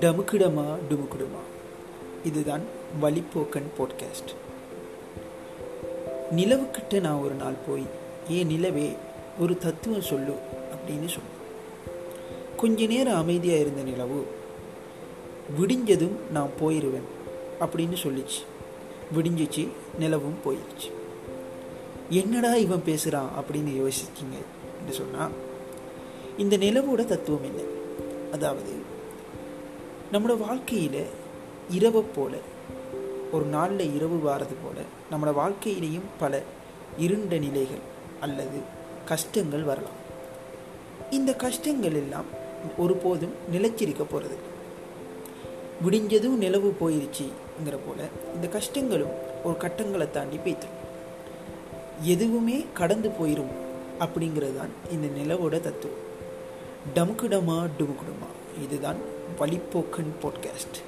டமுக்குடமா டுமுக்குடுமா. இதுதான் வழிப்போக்கன் போட்காஸ்ட் நிலவுக்கிட்ட நான் ஒரு நாள் போய் ஏன் நிலவே ஒரு தத்துவம் சொல்லு அப்படின்னு சொன்னேன். கொஞ்ச நேரம் அமைதியாக இருந்த நிலவு விடிஞ்சதும் நான் போயிடுவேன் அப்படின்னு சொல்லிச்சு. விடிஞ்சிச்சு நிலவும் போயிடுச்சு என்னடா இவன் பேசுகிறான் அப்படின்னு யோசிச்சிங்க. என்று சொன்னால் இந்த நிலவோட தத்துவம் என்ன? அதாவது நம்மளோட வாழ்க்கையில் இரவை போல் ஒரு நாளில் இரவு வாரது போல் நம்மளோட வாழ்க்கையிலையும் பல இருண்ட நிலைகள் அல்லது கஷ்டங்கள் வரலாம். இந்த கஷ்டங்கள் எல்லாம் ஒருபோதும் நிலைச்சிருக்க போகிறது விடிஞ்சதும் நிலவு போயிருச்சுங்கிற போல் இந்த கஷ்டங்களும் ஒரு கட்டங்களை தாண்டி போய்த்துடும் எதுவுமே கடந்து போயிடும் அப்படிங்கிறது தான் இந்த நிலவோட தத்துவம். டமுக்குடமா டுமுக்குடுமா இதுதான் வழிப்போக்கன் பாட்காஸ்ட்